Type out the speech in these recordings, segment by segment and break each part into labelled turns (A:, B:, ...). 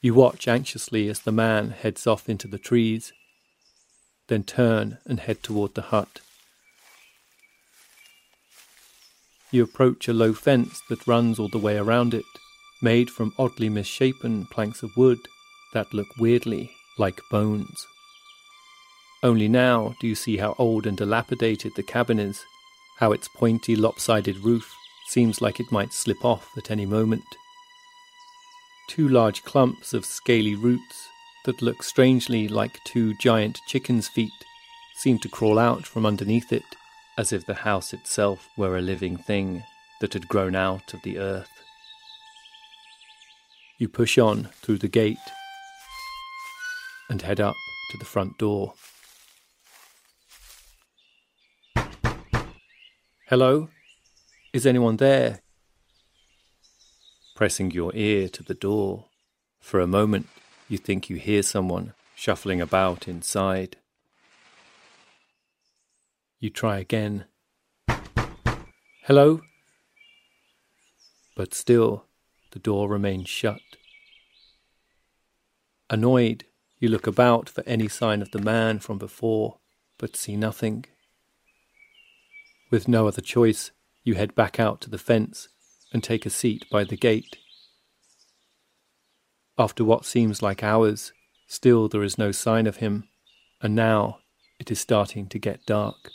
A: You watch anxiously as the man heads off into the trees, then turn and head toward the hut. You approach a low fence that runs all the way around it, made from oddly misshapen planks of wood that look weirdly like bones. Only now do you see how old and dilapidated the cabin is, how its pointy, lopsided roof seems like it might slip off at any moment. Two large clumps of scaly roots that look strangely like two giant chicken's feet seem to crawl out from underneath it, as if the house itself were a living thing that had grown out of the earth. You push on through the gate and head up to the front door. Hello? Is anyone there? Pressing your ear to the door, for a moment you think you hear someone shuffling about inside. You try again. Hello? But still, the door remains shut. Annoyed, you look about for any sign of the man from before, but see nothing. With no other choice, you head back out to the fence and take a seat by the gate. After what seems like hours, still there is no sign of him, and now it is starting to get dark.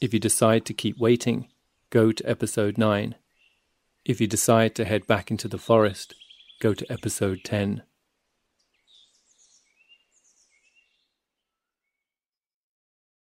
A: If you decide to keep waiting, go to episode 9. If you decide to head back into the forest, go to episode 10.